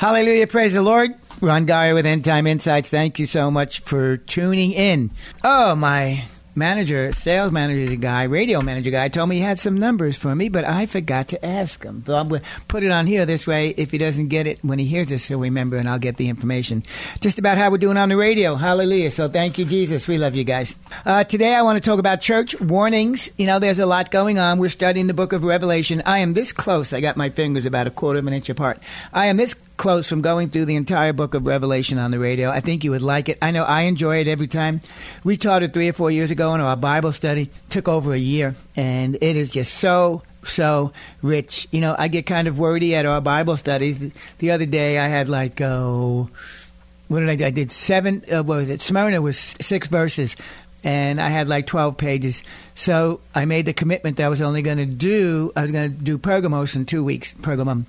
Hallelujah. Praise the Lord. Ron Geyer with End Time Insights. Thank you so much for tuning in. Oh, my manager, sales manager guy, radio manager guy told me he had some numbers for me, but I forgot to ask him. So I'm going to put it on here this way. If he doesn't get it when he hears this, he'll remember and I'll get the information. Just about how we're doing on the radio. Hallelujah. So thank you, Jesus. We love you guys. Uh, today I want to talk about church warnings. You know, there's a lot going on. We're studying the book of Revelation. I am this close. I got my fingers about a quarter of an inch apart. I am this close from going through the entire book of Revelation on the radio. I think you would like it. I know I enjoy it every time. We taught it three or four years ago in our Bible study. Took over a year, and it is just so so rich. You know, I get kind of wordy at our Bible studies. The other day, I had like oh, what did I do? I did seven. Uh, what was it? Smyrna was six verses. And I had like 12 pages. So I made the commitment that I was only going to do, I was going to do Pergamos in two weeks, Pergamum.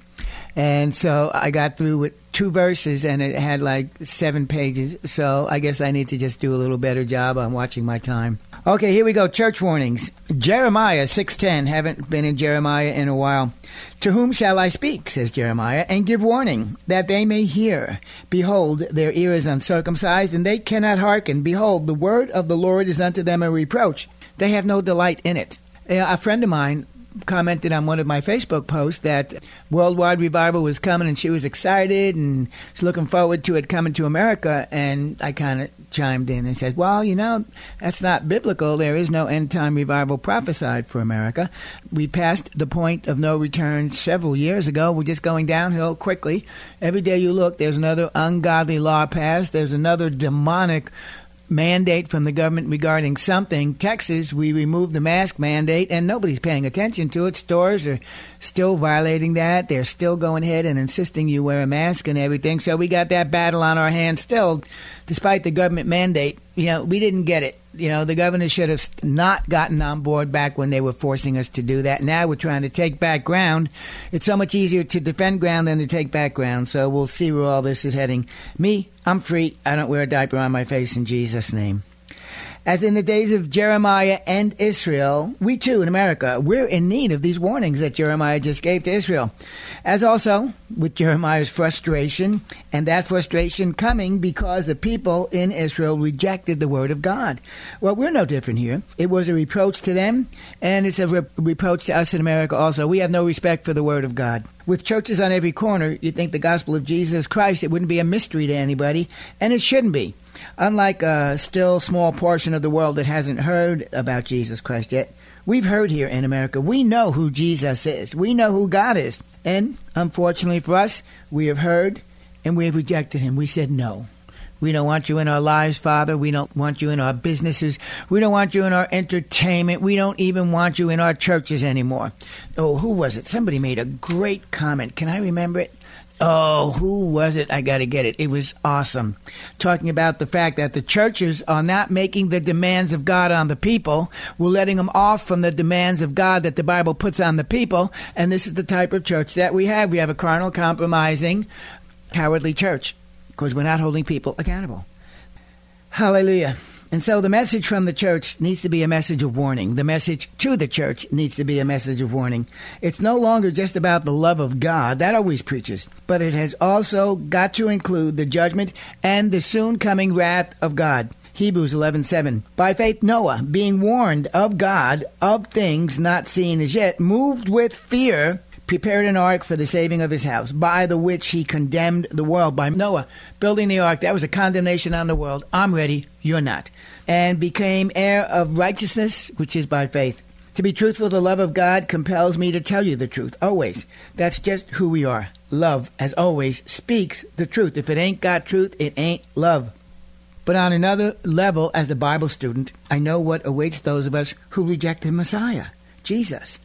And so I got through with two verses and it had like seven pages. So I guess I need to just do a little better job on watching my time. Okay, here we go. Church warnings. Jeremiah 6:10. Haven't been in Jeremiah in a while. To whom shall I speak, says Jeremiah, and give warning, that they may hear? Behold, their ear is uncircumcised, and they cannot hearken. Behold, the word of the Lord is unto them a reproach. They have no delight in it. Uh, a friend of mine commented on one of my Facebook posts that worldwide revival was coming and she was excited and she's looking forward to it coming to America. And I kind of chimed in and said, Well, you know, that's not biblical. There is no end time revival prophesied for America. We passed the point of no return several years ago. We're just going downhill quickly. Every day you look, there's another ungodly law passed, there's another demonic mandate from the government regarding something. Texas, we removed the mask mandate, and nobody's paying attention to it. Stores are still violating that. They're still going ahead and insisting you wear a mask and everything. So we got that battle on our hands still, despite the government mandate. You know, we didn't get it. You know, the governor should have not gotten on board back when they were forcing us to do that. Now we're trying to take back ground. It's so much easier to defend ground than to take back ground. So we'll see where all this is heading. Me, I'm free. I don't wear a diaper on my face in Jesus' name. As in the days of Jeremiah and Israel, we too in America, we're in need of these warnings that Jeremiah just gave to Israel. As also with Jeremiah's frustration, and that frustration coming because the people in Israel rejected the word of God. Well, we're no different here. It was a reproach to them, and it's a re- reproach to us in America also. We have no respect for the word of God. With churches on every corner, you'd think the gospel of Jesus Christ, it wouldn't be a mystery to anybody, and it shouldn't be. Unlike a still small portion of the world that hasn't heard about Jesus Christ yet, we've heard here in America. We know who Jesus is. We know who God is. And unfortunately for us, we have heard and we have rejected him. We said no. We don't want you in our lives, Father. We don't want you in our businesses. We don't want you in our entertainment. We don't even want you in our churches anymore. Oh, who was it? Somebody made a great comment. Can I remember it? Oh, who was it? I got to get it. It was awesome. Talking about the fact that the churches are not making the demands of God on the people. We're letting them off from the demands of God that the Bible puts on the people. And this is the type of church that we have. We have a carnal, compromising, cowardly church because we're not holding people accountable. Hallelujah. And so the message from the church needs to be a message of warning. The message to the church needs to be a message of warning. It's no longer just about the love of God, that always preaches, but it has also got to include the judgment and the soon coming wrath of God. Hebrews 11:7 By faith Noah, being warned of God of things not seen as yet, moved with fear prepared an ark for the saving of his house, by the which he condemned the world. By Noah building the ark, that was a condemnation on the world. I'm ready, you're not. And became heir of righteousness, which is by faith. To be truthful, the love of God compels me to tell you the truth, always. That's just who we are. Love, as always, speaks the truth. If it ain't got truth, it ain't love. But on another level, as a Bible student, I know what awaits those of us who reject the Messiah, Jesus.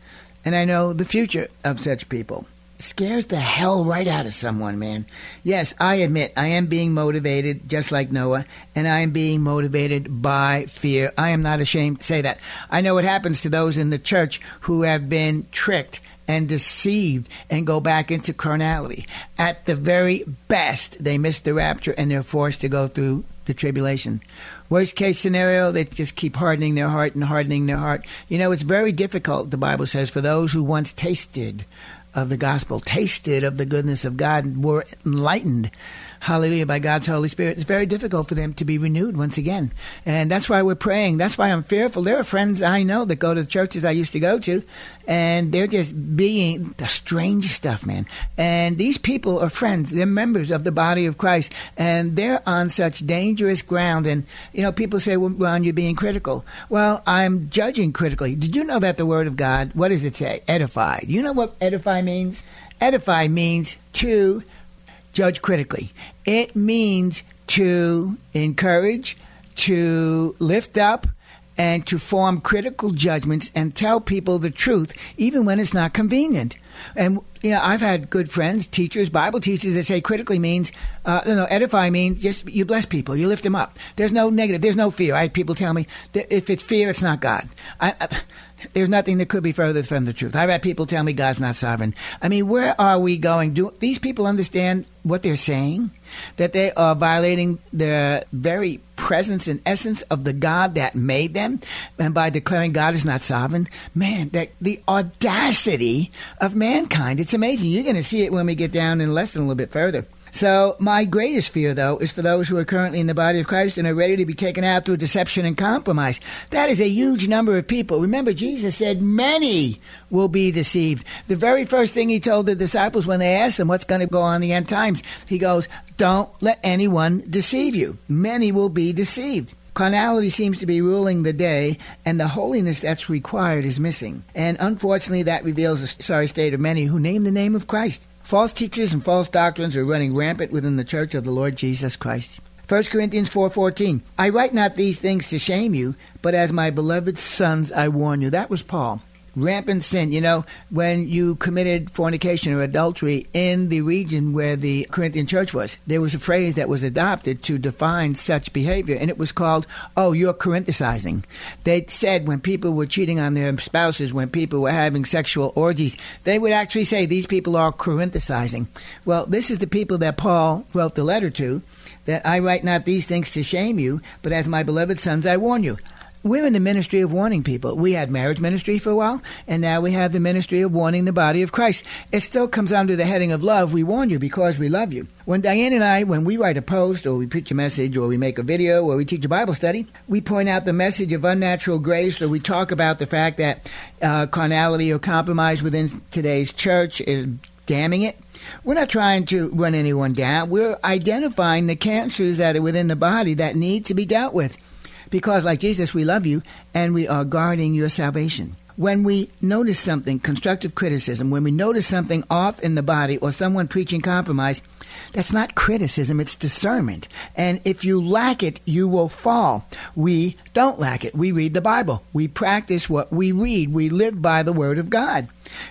And I know the future of such people. It scares the hell right out of someone, man. Yes, I admit I am being motivated just like Noah, and I am being motivated by fear. I am not ashamed to say that. I know what happens to those in the church who have been tricked and deceived and go back into carnality. At the very best, they miss the rapture and they're forced to go through the tribulation. Worst case scenario, they just keep hardening their heart and hardening their heart. You know, it's very difficult, the Bible says, for those who once tasted of the gospel, tasted of the goodness of God, were enlightened hallelujah, by God's Holy Spirit, it's very difficult for them to be renewed once again. And that's why we're praying. That's why I'm fearful. There are friends I know that go to the churches I used to go to, and they're just being the strange stuff, man. And these people are friends. They're members of the body of Christ, and they're on such dangerous ground. And, you know, people say, well, Ron, you're being critical. Well, I'm judging critically. Did you know that the Word of God, what does it say? Edify. You know what edify means? Edify means to judge critically. It means to encourage, to lift up, and to form critical judgments and tell people the truth, even when it's not convenient. And you know, I've had good friends, teachers, Bible teachers that say critically means, uh, you know, edify means just you bless people, you lift them up. There's no negative, there's no fear. I had people tell me that if it's fear, it's not God. I, I, there's nothing that could be further from the truth. I've had people tell me God's not sovereign. I mean, where are we going? Do these people understand what they're saying? That they are violating the very presence and essence of the God that made them, and by declaring God is not sovereign, man, that the audacity of mankind. It's amazing. You're going to see it when we get down in lesson a little bit further. So, my greatest fear, though, is for those who are currently in the body of Christ and are ready to be taken out through deception and compromise. That is a huge number of people. Remember, Jesus said many will be deceived. The very first thing he told the disciples when they asked him what's going to go on in the end times, he goes, Don't let anyone deceive you. Many will be deceived. Carnality seems to be ruling the day, and the holiness that's required is missing. And unfortunately, that reveals a sorry state of many who name the name of Christ. False teachers and false doctrines are running rampant within the church of the Lord Jesus Christ. 1 Corinthians 4:14 I write not these things to shame you, but as my beloved sons I warn you. That was Paul rampant sin. You know, when you committed fornication or adultery in the region where the Corinthian church was, there was a phrase that was adopted to define such behavior, and it was called, oh, you're Corinthicizing. They said when people were cheating on their spouses, when people were having sexual orgies, they would actually say these people are Corinthicizing. Well, this is the people that Paul wrote the letter to, that I write not these things to shame you, but as my beloved sons I warn you we're in the ministry of warning people. We had marriage ministry for a while, and now we have the ministry of warning the body of Christ. It still comes under the heading of love. We warn you because we love you. When Diane and I, when we write a post or we preach a message or we make a video or we teach a Bible study, we point out the message of unnatural grace or we talk about the fact that uh, carnality or compromise within today's church is damning it. We're not trying to run anyone down. We're identifying the cancers that are within the body that need to be dealt with because, like Jesus, we love you and we are guarding your salvation. When we notice something, constructive criticism, when we notice something off in the body or someone preaching compromise, that's not criticism, it's discernment. And if you lack it, you will fall. We don't lack it. We read the Bible. We practice what we read. We live by the Word of God.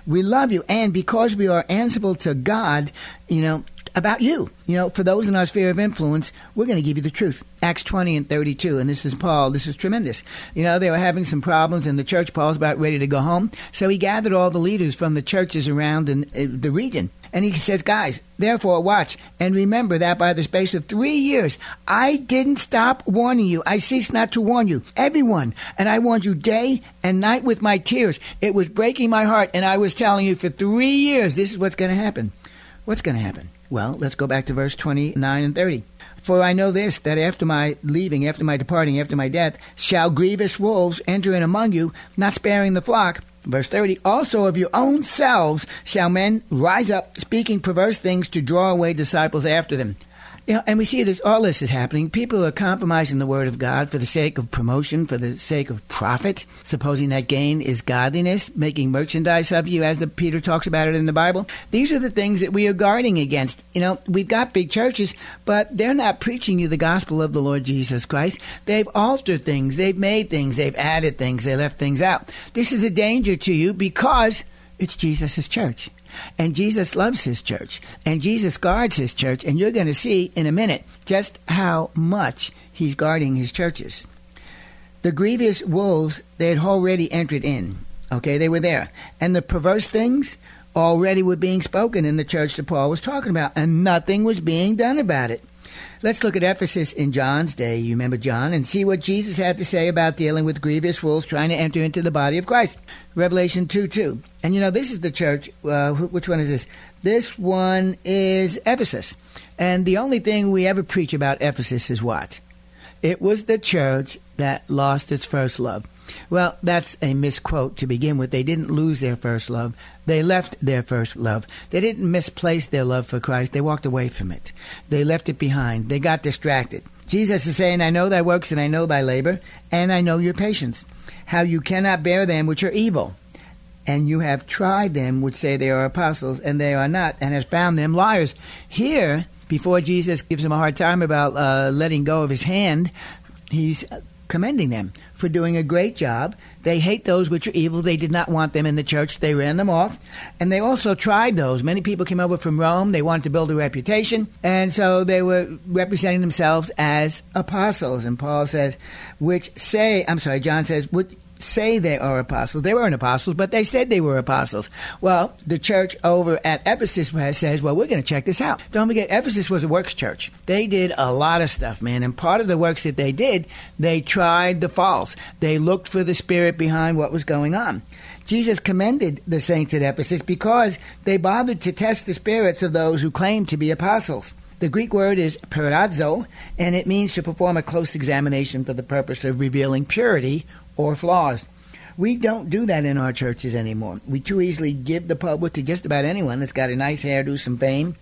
We love you. And because we are answerable to God, you know, about you. You know, for those in our sphere of influence, we're going to give you the truth. Acts 20 and 32. And this is Paul. This is tremendous. You know, they were having some problems in the church. Paul's about ready to go home. So he gathered all the leaders from the churches around in, uh, the region. And he says, guys, therefore watch and remember that by the space of three years, I didn't stop warning you. I ceased not to warn you, everyone. And I warned you day and night with my tears. It was breaking my heart. And I was telling you for three years, this is what's going to happen. What's going to happen? Well, let's go back to verse 29 and 30. For I know this, that after my leaving, after my departing, after my death, shall grievous wolves enter in among you, not sparing the flock. Verse 30 Also of your own selves shall men rise up, speaking perverse things to draw away disciples after them. You know, and we see this, all this is happening. People are compromising the word of God for the sake of promotion, for the sake of profit, supposing that gain is godliness, making merchandise of you, as the Peter talks about it in the Bible. These are the things that we are guarding against. You know, we've got big churches, but they're not preaching you the gospel of the Lord Jesus Christ. They've altered things, they've made things, they've added things, they left things out. This is a danger to you because it's Jesus' church. And Jesus loves his church. And Jesus guards his church. And you're going to see in a minute just how much he's guarding his churches. The grievous wolves, they had already entered in. Okay, they were there. And the perverse things already were being spoken in the church that Paul was talking about. And nothing was being done about it. Let's look at Ephesus in John's day. You remember John and see what Jesus had to say about dealing with grievous wolves trying to enter into the body of Christ. Revelation 2 2. And you know, this is the church. Uh, which one is this? This one is Ephesus. And the only thing we ever preach about Ephesus is what? It was the church that lost its first love. Well, that's a misquote to begin with. They didn't lose their first love. They left their first love. They didn't misplace their love for Christ. They walked away from it. They left it behind. They got distracted. Jesus is saying, I know thy works and I know thy labor, and I know your patience, how you cannot bear them which are evil. And you have tried them which say they are apostles, and they are not, and have found them liars. Here, before Jesus gives him a hard time about uh, letting go of his hand, he's commending them for doing a great job. They hate those which are evil. They did not want them in the church. They ran them off. And they also tried those. Many people came over from Rome. They wanted to build a reputation. And so they were representing themselves as apostles. And Paul says, which say, I'm sorry, John says, which say they are apostles. They weren't apostles, but they said they were apostles. Well, the church over at Ephesus says, well, we're going to check this out. Don't forget, Ephesus was a works church. They did a lot of stuff, man. And part of the works that they did, they tried the false. They looked for the spirit behind what was going on. Jesus commended the saints at Ephesus because they bothered to test the spirits of those who claimed to be apostles. The Greek word is peirazo, and it means to perform a close examination for the purpose of revealing purity or flaws. We don't do that in our churches anymore. We too easily give the public to just about anyone that's got a nice hairdo, some fame,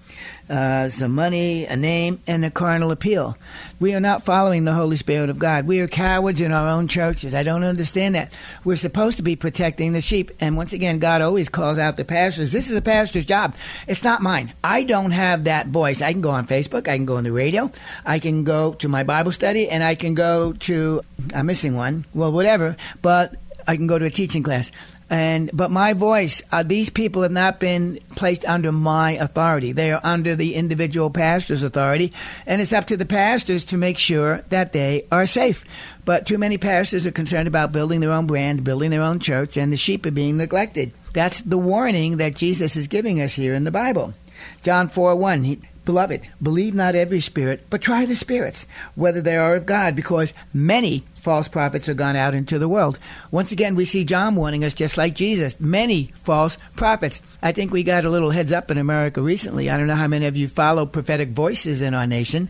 uh, some money, a name, and a carnal appeal. We are not following the Holy Spirit of God. We are cowards in our own churches. I don't understand that. We're supposed to be protecting the sheep. And once again, God always calls out the pastors. This is a pastor's job. It's not mine. I don't have that voice. I can go on Facebook. I can go on the radio. I can go to my Bible study, and I can go to, I'm missing one. Well, whatever. But I can go to a teaching class. And but my voice, uh, these people have not been placed under my authority. They are under the individual pastor's authority, and it's up to the pastors to make sure that they are safe. But too many pastors are concerned about building their own brand, building their own church, and the sheep are being neglected. That's the warning that Jesus is giving us here in the Bible. John 4 1. He, Beloved, believe not every spirit, but try the spirits, whether they are of God, because many false prophets are gone out into the world. Once again, we see John warning us, just like Jesus, many false prophets. I think we got a little heads up in America recently. I don't know how many of you follow prophetic voices in our nation,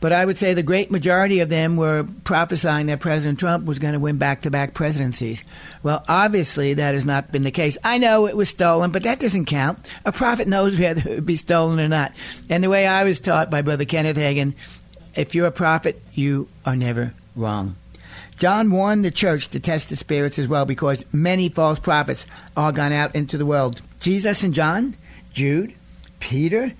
but I would say the great majority of them were prophesying that President Trump was going to win back to back presidencies. Well, obviously, that has not been the case. I know it was stolen, but that doesn't count. A prophet knows whether it would be stolen or not. And the way I was taught by Brother Kenneth Hagin, if you're a prophet, you are never wrong. John warned the church to test the spirits as well because many false prophets are gone out into the world. Jesus and John, Jude, Peter,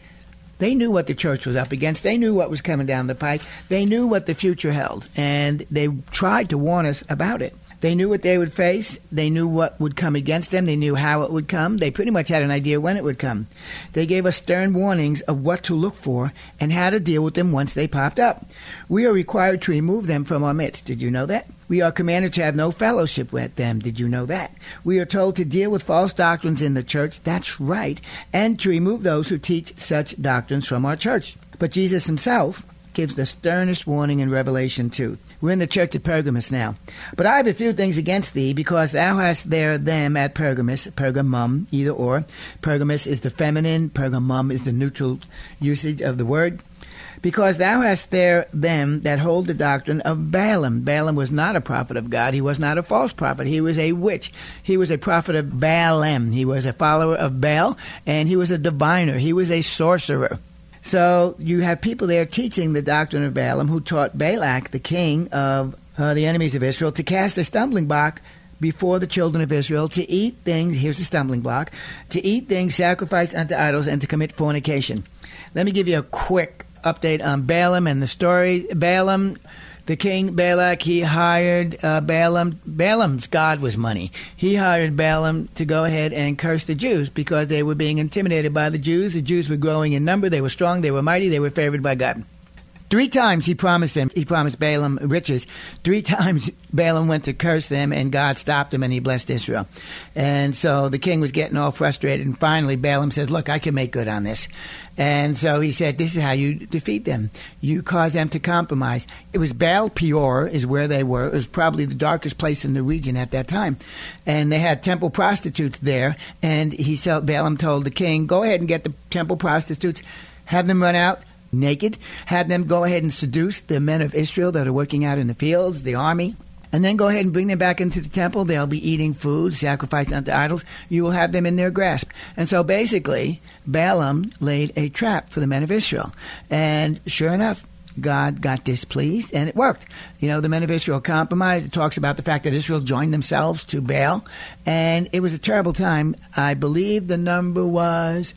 they knew what the church was up against. They knew what was coming down the pike. They knew what the future held, and they tried to warn us about it. They knew what they would face. They knew what would come against them. They knew how it would come. They pretty much had an idea when it would come. They gave us stern warnings of what to look for and how to deal with them once they popped up. We are required to remove them from our midst. Did you know that? We are commanded to have no fellowship with them. Did you know that? We are told to deal with false doctrines in the church. That's right. And to remove those who teach such doctrines from our church. But Jesus himself gives the sternest warning in Revelation 2. We're in the church at Pergamus now. But I have a few things against thee, because thou hast there them at Pergamus, Pergamum, either or. Pergamus is the feminine, Pergamum is the neutral usage of the word. because thou hast there them that hold the doctrine of Balaam. Balaam was not a prophet of God. He was not a false prophet. He was a witch. He was a prophet of Balaam. He was a follower of Baal, and he was a diviner. He was a sorcerer. So you have people there teaching the doctrine of Balaam who taught Balak, the king of uh, the enemies of Israel, to cast a stumbling block before the children of Israel to eat things, here's the stumbling block, to eat things sacrificed unto idols and to commit fornication. Let me give you a quick update on Balaam and the story. Balaam, the king Balak, he hired uh, Balaam. Balaam's God was money. He hired Balaam to go ahead and curse the Jews because they were being intimidated by the Jews. The Jews were growing in number. They were strong. They were mighty. They were favored by God. Three times he promised them, he promised Balaam riches. Three times Balaam went to curse them, and God stopped him and he blessed Israel. And so the king was getting all frustrated. And finally, Balaam said, Look, I can make good on this. And so he said, This is how you defeat them. You cause them to compromise. It was Baal Peor, is where they were. It was probably the darkest place in the region at that time. And they had temple prostitutes there. And he said, Balaam told the king, Go ahead and get the temple prostitutes, have them run out naked, had them go ahead and seduce the men of Israel that are working out in the fields, the army, and then go ahead and bring them back into the temple. They'll be eating food, sacrificed unto idols. You will have them in their grasp. And so basically, Balaam laid a trap for the men of Israel. And sure enough, God got displeased, and it worked. You know, the men of Israel compromised. It talks about the fact that Israel joined themselves to Baal, and it was a terrible time. I believe the number was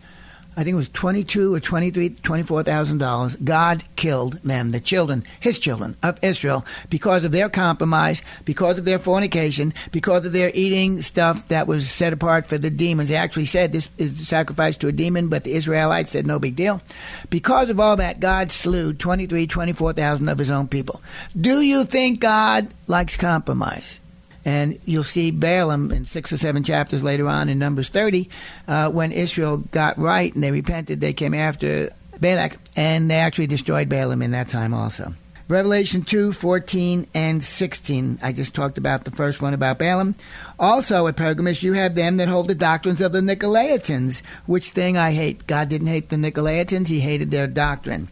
I think it was twenty-two or twenty-three, twenty-four thousand dollars. God killed them, the children, his children of Israel, because of their compromise, because of their fornication, because of their eating stuff that was set apart for the demons. They actually said this is sacrifice to a demon, but the Israelites said no big deal. Because of all that, God slew 23, 24,000 of his own people. Do you think God likes compromise? And you'll see Balaam in six or seven chapters later on in Numbers 30, uh, when Israel got right and they repented, they came after Balak, and they actually destroyed Balaam in that time also. Revelation 2, 14, and 16. I just talked about the first one about Balaam. Also at Pergamos, you have them that hold the doctrines of the Nicolaitans, which thing I hate. God didn't hate the Nicolaitans, He hated their doctrine.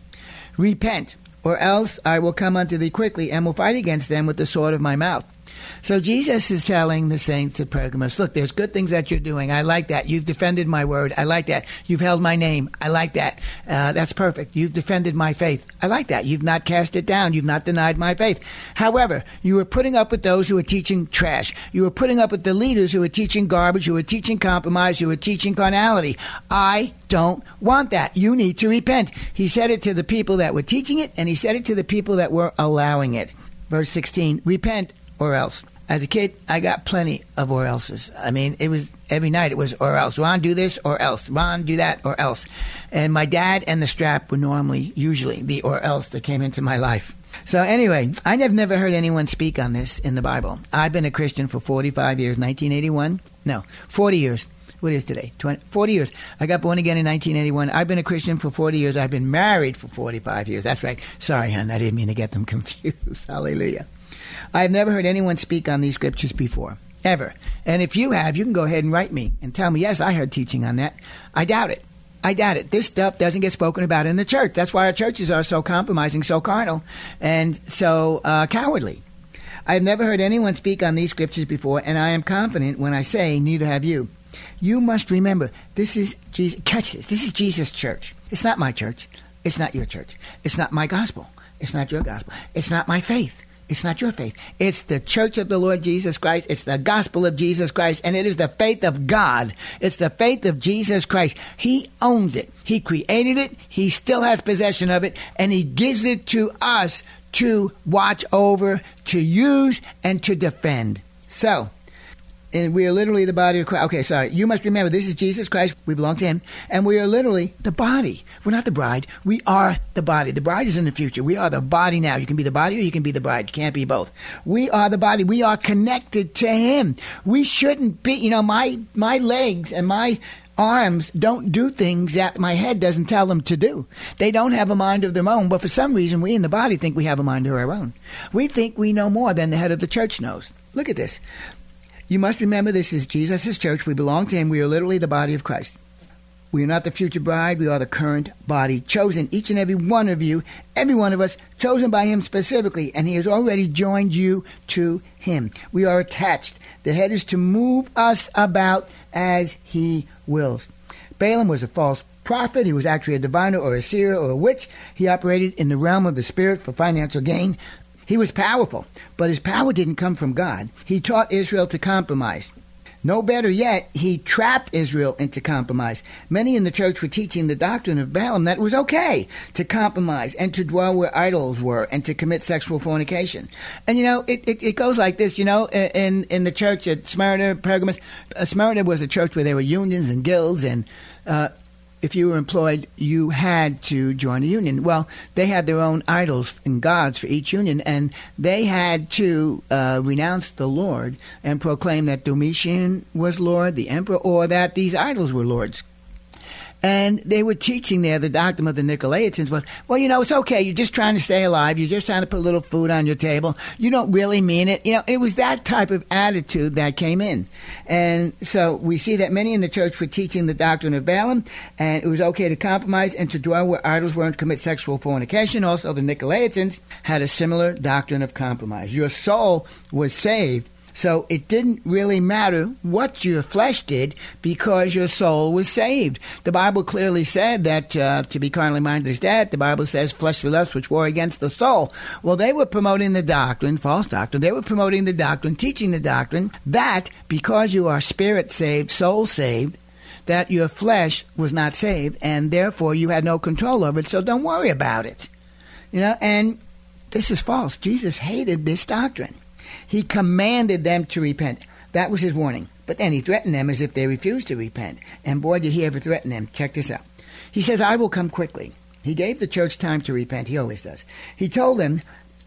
Repent, or else I will come unto thee quickly, and will fight against them with the sword of my mouth. So Jesus is telling the saints at Pergamos, look, there's good things that you're doing. I like that. You've defended my word. I like that. You've held my name. I like that. Uh, that's perfect. You've defended my faith. I like that. You've not cast it down. You've not denied my faith. However, you are putting up with those who are teaching trash. You are putting up with the leaders who are teaching garbage, who are teaching compromise, who are teaching carnality. I don't want that. You need to repent. He said it to the people that were teaching it, and he said it to the people that were allowing it. Verse 16 Repent or else. As a kid, I got plenty of or else's. I mean, it was every night it was or else. Ron, do this or else. Ron, do that or else. And my dad and the strap were normally, usually, the or else that came into my life. So anyway, I have never heard anyone speak on this in the Bible. I've been a Christian for 45 years, 1981. No, 40 years. What is today? 20, 40 years. I got born again in 1981. I've been a Christian for 40 years. I've been married for 45 years. That's right. Sorry, hon. I didn't mean to get them confused. Hallelujah. I've never heard anyone speak on these scriptures before, ever. And if you have, you can go ahead and write me and tell me, yes, I heard teaching on that. I doubt it. I doubt it. This stuff doesn't get spoken about in the church. That's why our churches are so compromising, so carnal, and so uh, cowardly. I've never heard anyone speak on these scriptures before, and I am confident when I say, neither have you. You must remember, this is Jesus. Catch this. This is Jesus' church. It's not my church. It's not your church. It's not my gospel. It's not your gospel. It's not my faith. It's not your faith. It's the church of the Lord Jesus Christ. It's the gospel of Jesus Christ. And it is the faith of God. It's the faith of Jesus Christ. He owns it. He created it. He still has possession of it. And He gives it to us to watch over, to use, and to defend. So, and we are literally the body of Christ. Okay, sorry. You must remember this is Jesus Christ. We belong to Him. And we are literally the body. We're not the bride. We are the body. The bride is in the future. We are the body now. You can be the body or you can be the bride. You can't be both. We are the body. We are connected to Him. We shouldn't be, you know, my, my legs and my arms don't do things that my head doesn't tell them to do. They don't have a mind of their own, but for some reason we in the body think we have a mind of our own. We think we know more than the head of the church knows. Look at this. You must remember this is Jesus' church. We belong to Him. We are literally the body of Christ. We are not the future bride, we are the current body, chosen, each and every one of you, every one of us, chosen by Him specifically, and He has already joined you to Him. We are attached. The head is to move us about as He wills. Balaam was a false prophet. He was actually a diviner or a seer or a witch. He operated in the realm of the spirit for financial gain. He was powerful, but his power didn't come from God. He taught Israel to compromise. No better yet, he trapped Israel into compromise. Many in the church were teaching the doctrine of Balaam that it was okay to compromise and to dwell where idols were and to commit sexual fornication. And you know, it, it, it goes like this, you know, in, in the church at Smyrna, Pergamos, uh, Smyrna was a church where there were unions and guilds and uh, if you were employed, you had to join a union. Well, they had their own idols and gods for each union, and they had to uh, renounce the Lord and proclaim that Domitian was Lord, the emperor, or that these idols were lords. And they were teaching there the doctrine of the Nicolaitans was, well, you know, it's okay. You're just trying to stay alive. You're just trying to put a little food on your table. You don't really mean it. You know, it was that type of attitude that came in. And so we see that many in the church were teaching the doctrine of Balaam, and it was okay to compromise and to dwell where idols were and commit sexual fornication. Also, the Nicolaitans had a similar doctrine of compromise. Your soul was saved so it didn't really matter what your flesh did because your soul was saved. The Bible clearly said that uh, to be carnally minded is dead. The Bible says fleshly lusts which war against the soul. Well, they were promoting the doctrine, false doctrine. They were promoting the doctrine, teaching the doctrine that because you are spirit saved, soul saved, that your flesh was not saved and therefore you had no control over it. So don't worry about it. You know, and this is false. Jesus hated this doctrine. He commanded them to repent. That was his warning. But then he threatened them as if they refused to repent. And boy, did he ever threaten them. Check this out. He says, I will come quickly. He gave the church time to repent. He always does. He told them,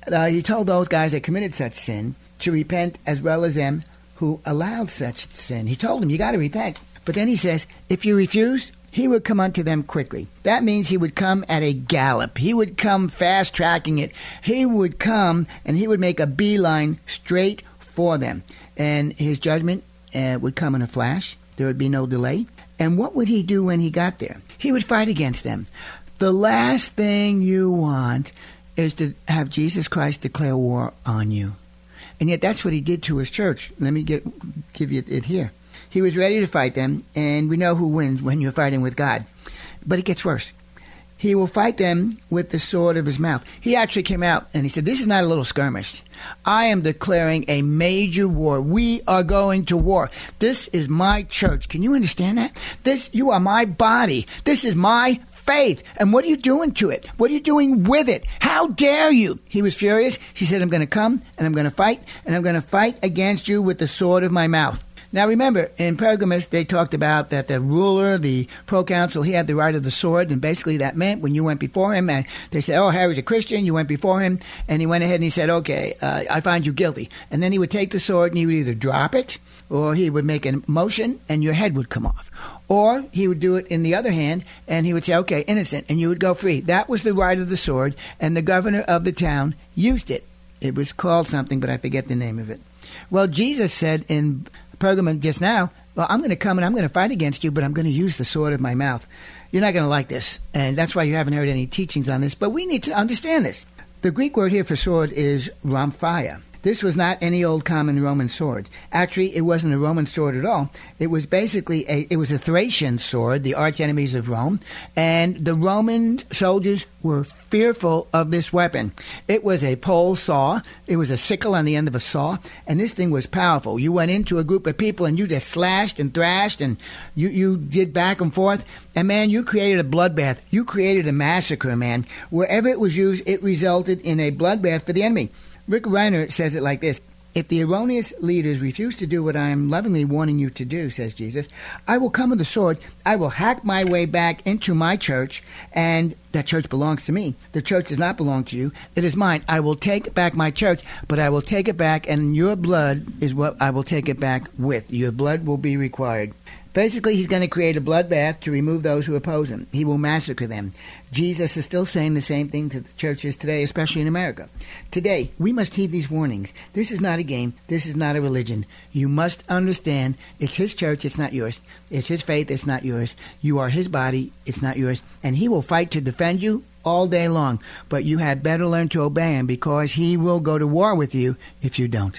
uh, he told those guys that committed such sin to repent as well as them who allowed such sin. He told them, you got to repent. But then he says, if you refuse, he would come unto them quickly. That means he would come at a gallop. He would come fast tracking it. He would come and he would make a beeline straight for them. And his judgment uh, would come in a flash. There would be no delay. And what would he do when he got there? He would fight against them. The last thing you want is to have Jesus Christ declare war on you. And yet that's what he did to his church. Let me get give you it here. He was ready to fight them, and we know who wins when you're fighting with God. But it gets worse. He will fight them with the sword of his mouth. He actually came out and he said, This is not a little skirmish. I am declaring a major war. We are going to war. This is my church. Can you understand that? This, you are my body. This is my faith. And what are you doing to it? What are you doing with it? How dare you? He was furious. He said, I'm going to come and I'm going to fight and I'm going to fight against you with the sword of my mouth. Now remember, in Pergamos, they talked about that the ruler, the proconsul, he had the right of the sword, and basically that meant when you went before him, and they said, "Oh, Harry's a Christian," you went before him, and he went ahead and he said, "Okay, uh, I find you guilty," and then he would take the sword and he would either drop it, or he would make a motion and your head would come off. Or he would do it in the other hand and he would say, okay, innocent, and you would go free. That was the right of the sword, and the governor of the town used it. It was called something, but I forget the name of it. Well, Jesus said in Pergamon just now, well, I'm going to come and I'm going to fight against you, but I'm going to use the sword of my mouth. You're not going to like this. And that's why you haven't heard any teachings on this. But we need to understand this. The Greek word here for sword is rhomphaia. This was not any old common Roman sword. Actually, it wasn't a Roman sword at all. It was basically a it was a Thracian sword, the arch enemies of Rome, and the Roman soldiers were fearful of this weapon. It was a pole saw. It was a sickle on the end of a saw, and this thing was powerful. You went into a group of people and you just slashed and thrashed and you you did back and forth, and man, you created a bloodbath. You created a massacre, man. Wherever it was used, it resulted in a bloodbath for the enemy. Rick Renner says it like this If the erroneous leaders refuse to do what I am lovingly warning you to do, says Jesus, I will come with the sword. I will hack my way back into my church, and that church belongs to me. The church does not belong to you. It is mine. I will take back my church, but I will take it back, and your blood is what I will take it back with. Your blood will be required. Basically, he's going to create a bloodbath to remove those who oppose him. He will massacre them. Jesus is still saying the same thing to the churches today, especially in America. Today, we must heed these warnings. This is not a game. This is not a religion. You must understand it's his church, it's not yours. It's his faith, it's not yours. You are his body, it's not yours. And he will fight to defend you all day long. But you had better learn to obey him because he will go to war with you if you don't.